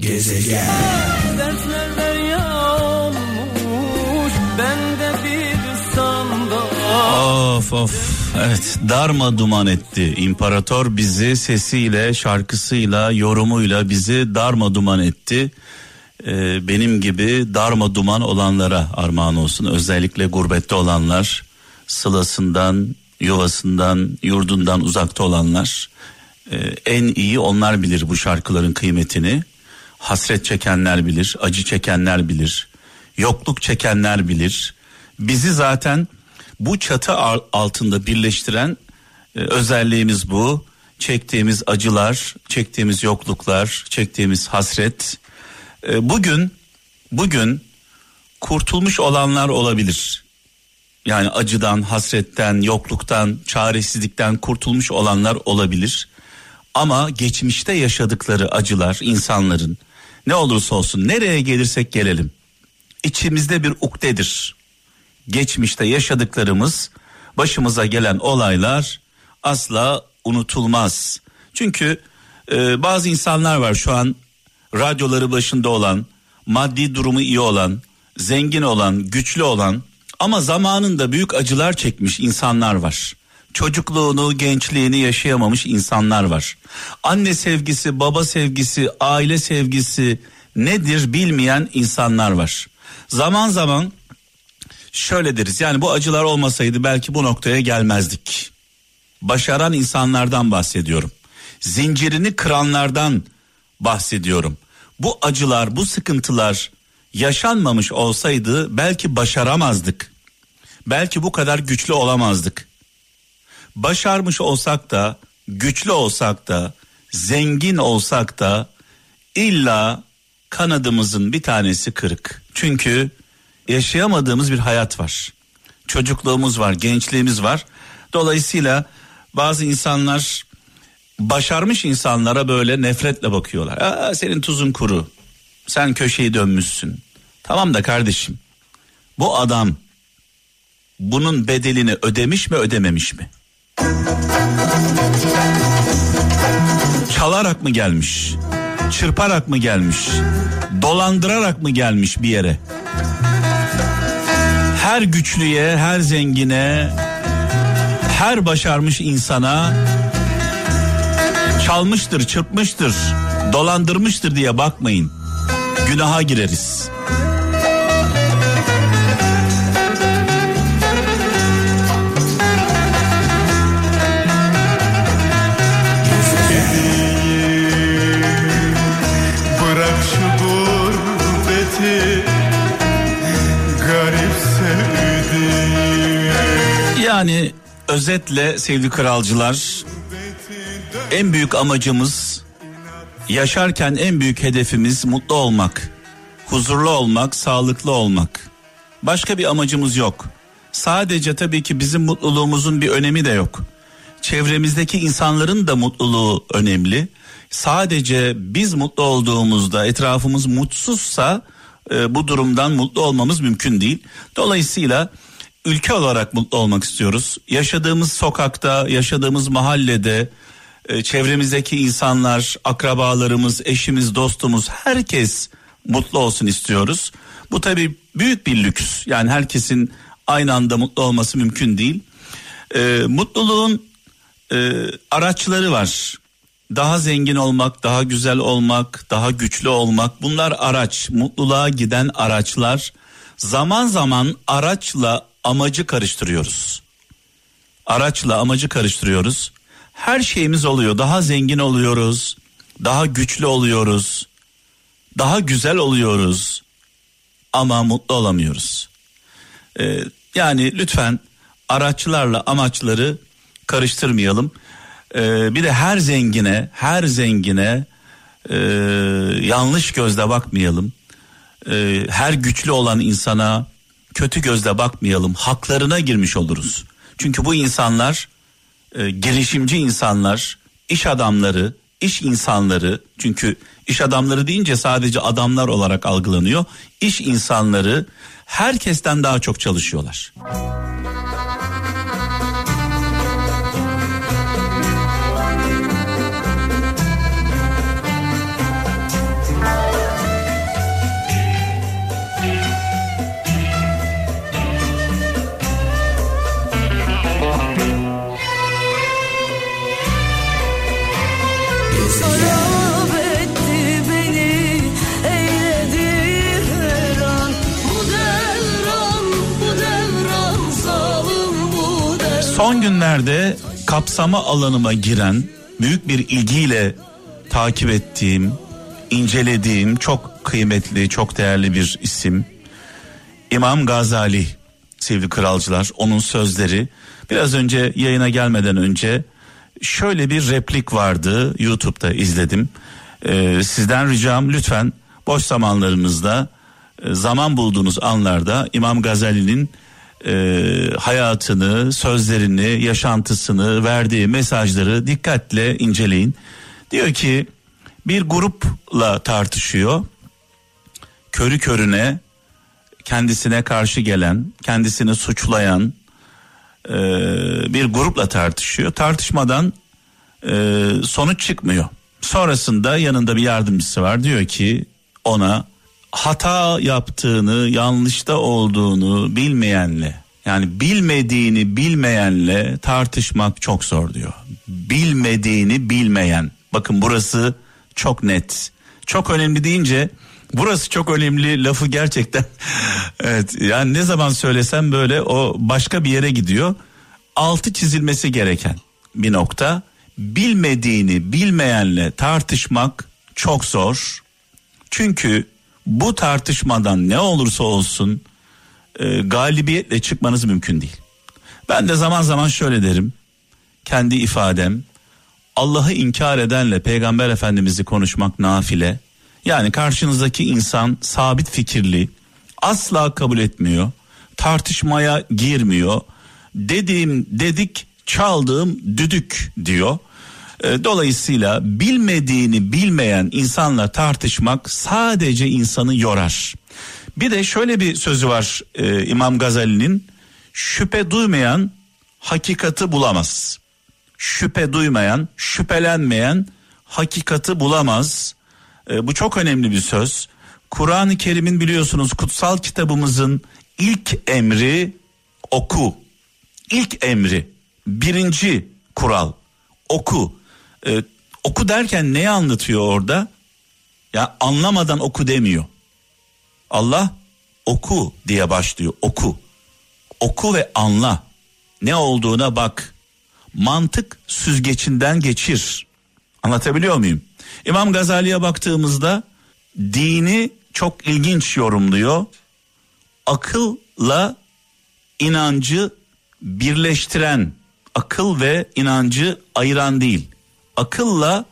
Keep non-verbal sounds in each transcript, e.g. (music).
Gezegen. Dertlerde yağmış bende bir sandal. Of of. Evet darma duman etti. İmparator bizi sesiyle, şarkısıyla, yorumuyla bizi darma duman etti. Ee, benim gibi darma duman olanlara armağan olsun. Özellikle gurbette olanlar, sılasından, yuvasından, yurdundan uzakta olanlar. Ee, en iyi onlar bilir bu şarkıların kıymetini. Hasret çekenler bilir, acı çekenler bilir, yokluk çekenler bilir. Bizi zaten bu çatı al- altında birleştiren e, özelliğimiz bu. Çektiğimiz acılar, çektiğimiz yokluklar, çektiğimiz hasret. E, bugün bugün kurtulmuş olanlar olabilir. Yani acıdan, hasretten, yokluktan, çaresizlikten kurtulmuş olanlar olabilir. Ama geçmişte yaşadıkları acılar insanların ne olursa olsun nereye gelirsek gelelim içimizde bir ukdedir. Geçmişte yaşadıklarımız, başımıza gelen olaylar asla unutulmaz. Çünkü e, bazı insanlar var şu an radyoları başında olan, maddi durumu iyi olan, zengin olan, güçlü olan ama zamanında büyük acılar çekmiş insanlar var. Çocukluğunu, gençliğini yaşayamamış insanlar var. Anne sevgisi, baba sevgisi, aile sevgisi nedir bilmeyen insanlar var. Zaman zaman şöyle deriz yani bu acılar olmasaydı belki bu noktaya gelmezdik. Başaran insanlardan bahsediyorum. Zincirini kıranlardan bahsediyorum. Bu acılar, bu sıkıntılar yaşanmamış olsaydı belki başaramazdık. Belki bu kadar güçlü olamazdık. Başarmış olsak da, güçlü olsak da, zengin olsak da illa kanadımızın bir tanesi kırık. Çünkü yaşayamadığımız bir hayat var. Çocukluğumuz var, gençliğimiz var. Dolayısıyla bazı insanlar başarmış insanlara böyle nefretle bakıyorlar. Aa, senin tuzun kuru. Sen köşeyi dönmüşsün. Tamam da kardeşim. Bu adam bunun bedelini ödemiş mi ödememiş mi? Çalarak mı gelmiş? Çırparak mı gelmiş? Dolandırarak mı gelmiş bir yere? Her güçlüye, her zengine, her başarmış insana çalmıştır, çırpmıştır, dolandırmıştır diye bakmayın. Günaha gireriz. Yani özetle sevgili kralcılar en büyük amacımız yaşarken en büyük hedefimiz mutlu olmak, huzurlu olmak, sağlıklı olmak. Başka bir amacımız yok. Sadece tabii ki bizim mutluluğumuzun bir önemi de yok. Çevremizdeki insanların da mutluluğu önemli. Sadece biz mutlu olduğumuzda etrafımız mutsuzsa e, bu durumdan mutlu olmamız mümkün değil. Dolayısıyla ülke olarak mutlu olmak istiyoruz. Yaşadığımız sokakta, yaşadığımız mahallede, e, çevremizdeki insanlar, akrabalarımız, eşimiz, dostumuz herkes mutlu olsun istiyoruz. Bu tabii büyük bir lüks. Yani herkesin aynı anda mutlu olması mümkün değil. E, mutluluğun e, araçları var. Daha zengin olmak, daha güzel olmak, daha güçlü olmak bunlar araç. Mutluluğa giden araçlar. Zaman zaman araçla amacı karıştırıyoruz. Araçla amacı karıştırıyoruz. Her şeyimiz oluyor. Daha zengin oluyoruz. Daha güçlü oluyoruz. Daha güzel oluyoruz. Ama mutlu olamıyoruz. Ee, yani lütfen araçlarla amaçları karıştırmayalım. Ee, bir de her zengine, her zengine e, yanlış gözle bakmayalım. Ee, her güçlü olan insana kötü gözle bakmayalım. Haklarına girmiş oluruz. Çünkü bu insanlar e, girişimci insanlar, iş adamları, iş insanları çünkü iş adamları deyince sadece adamlar olarak algılanıyor. İş insanları herkesten daha çok çalışıyorlar. Son günlerde kapsama alanıma giren büyük bir ilgiyle takip ettiğim, incelediğim çok kıymetli, çok değerli bir isim. İmam Gazali sevgili kralcılar onun sözleri biraz önce yayına gelmeden önce şöyle bir replik vardı YouTube'da izledim. Ee, sizden ricam lütfen boş zamanlarınızda e, zaman bulduğunuz anlarda İmam Gazali'nin e, hayatını, sözlerini, yaşantısını, verdiği mesajları dikkatle inceleyin. Diyor ki bir grupla tartışıyor. Körü körüne kendisine karşı gelen, kendisini suçlayan e, bir grupla tartışıyor. Tartışmadan e, sonuç çıkmıyor. Sonrasında yanında bir yardımcısı var diyor ki ona hata yaptığını, yanlışta olduğunu bilmeyenle yani bilmediğini bilmeyenle tartışmak çok zor diyor. Bilmediğini bilmeyen. Bakın burası çok net. Çok önemli deyince burası çok önemli lafı gerçekten. (laughs) evet yani ne zaman söylesem böyle o başka bir yere gidiyor. Altı çizilmesi gereken bir nokta. Bilmediğini bilmeyenle tartışmak çok zor. Çünkü bu tartışmadan ne olursa olsun e, galibiyetle çıkmanız mümkün değil. Ben de zaman zaman şöyle derim. Kendi ifadem Allah'ı inkar edenle peygamber efendimizi konuşmak nafile. Yani karşınızdaki insan sabit fikirli, asla kabul etmiyor, tartışmaya girmiyor. Dediğim dedik, çaldığım düdük diyor. E, dolayısıyla bilmediğini bilmeyen insanla tartışmak sadece insanı yorar. Bir de şöyle bir sözü var e, İmam Gazali'nin şüphe duymayan hakikati bulamaz. Şüphe duymayan, şüphelenmeyen hakikati bulamaz. E, bu çok önemli bir söz. Kur'an-ı Kerim'in biliyorsunuz kutsal kitabımızın ilk emri oku. İlk emri, birinci kural oku. E, oku derken neyi anlatıyor orada? Ya anlamadan oku demiyor. Allah oku diye başlıyor. Oku. Oku ve anla. Ne olduğuna bak. Mantık süzgecinden geçir. Anlatabiliyor muyum? İmam Gazali'ye baktığımızda dini çok ilginç yorumluyor. Akılla inancı birleştiren, akıl ve inancı ayıran değil. Akılla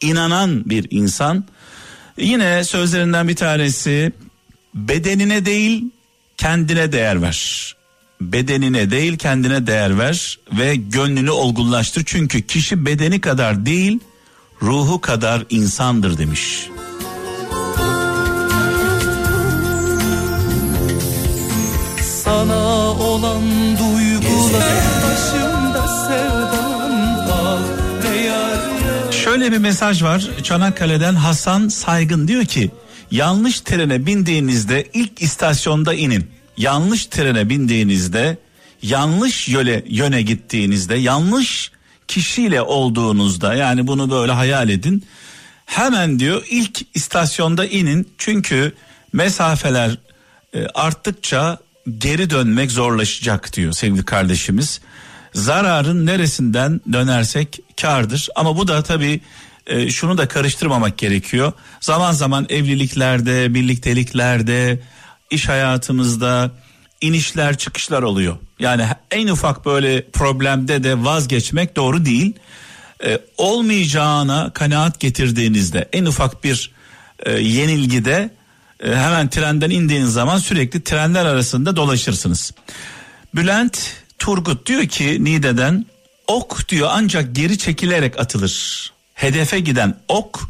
inanan bir insan. Yine sözlerinden bir tanesi bedenine değil kendine değer ver. Bedenine değil kendine değer ver ve gönlünü olgunlaştır. Çünkü kişi bedeni kadar değil ruhu kadar insandır demiş. Şöyle bir mesaj var Çanakkale'den Hasan Saygın diyor ki yanlış trene bindiğinizde ilk istasyonda inin. Yanlış trene bindiğinizde yanlış yöne, yöne gittiğinizde yanlış kişiyle olduğunuzda yani bunu böyle hayal edin. Hemen diyor ilk istasyonda inin çünkü mesafeler e, arttıkça geri dönmek zorlaşacak diyor sevgili kardeşimiz. Zararın neresinden dönersek kardır ama bu da tabii e, şunu da karıştırmamak gerekiyor. Zaman zaman evliliklerde, birlikteliklerde, iş hayatımızda inişler çıkışlar oluyor. Yani en ufak böyle problemde de vazgeçmek doğru değil. E, olmayacağına kanaat getirdiğinizde en ufak bir e, yenilgide e, hemen trenden indiğiniz zaman sürekli trenler arasında dolaşırsınız. Bülent Turgut diyor ki Nide'den ok diyor ancak geri çekilerek atılır. Hedefe giden ok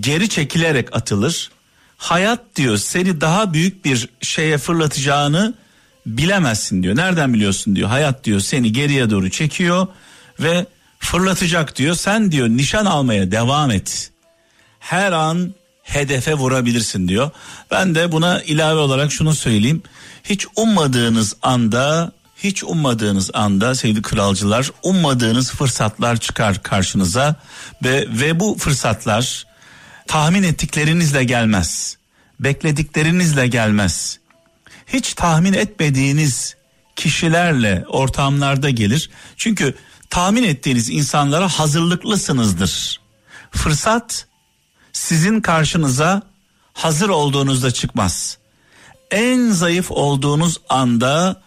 geri çekilerek atılır. Hayat diyor seni daha büyük bir şeye fırlatacağını bilemezsin diyor. Nereden biliyorsun diyor. Hayat diyor seni geriye doğru çekiyor ve fırlatacak diyor. Sen diyor nişan almaya devam et. Her an hedefe vurabilirsin diyor. Ben de buna ilave olarak şunu söyleyeyim. Hiç ummadığınız anda hiç ummadığınız anda sevgili kralcılar ummadığınız fırsatlar çıkar karşınıza ve ve bu fırsatlar tahmin ettiklerinizle gelmez. Beklediklerinizle gelmez. Hiç tahmin etmediğiniz kişilerle ortamlarda gelir. Çünkü tahmin ettiğiniz insanlara hazırlıklısınızdır. Fırsat sizin karşınıza hazır olduğunuzda çıkmaz. En zayıf olduğunuz anda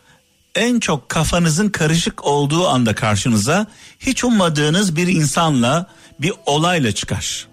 en çok kafanızın karışık olduğu anda karşınıza hiç ummadığınız bir insanla bir olayla çıkar.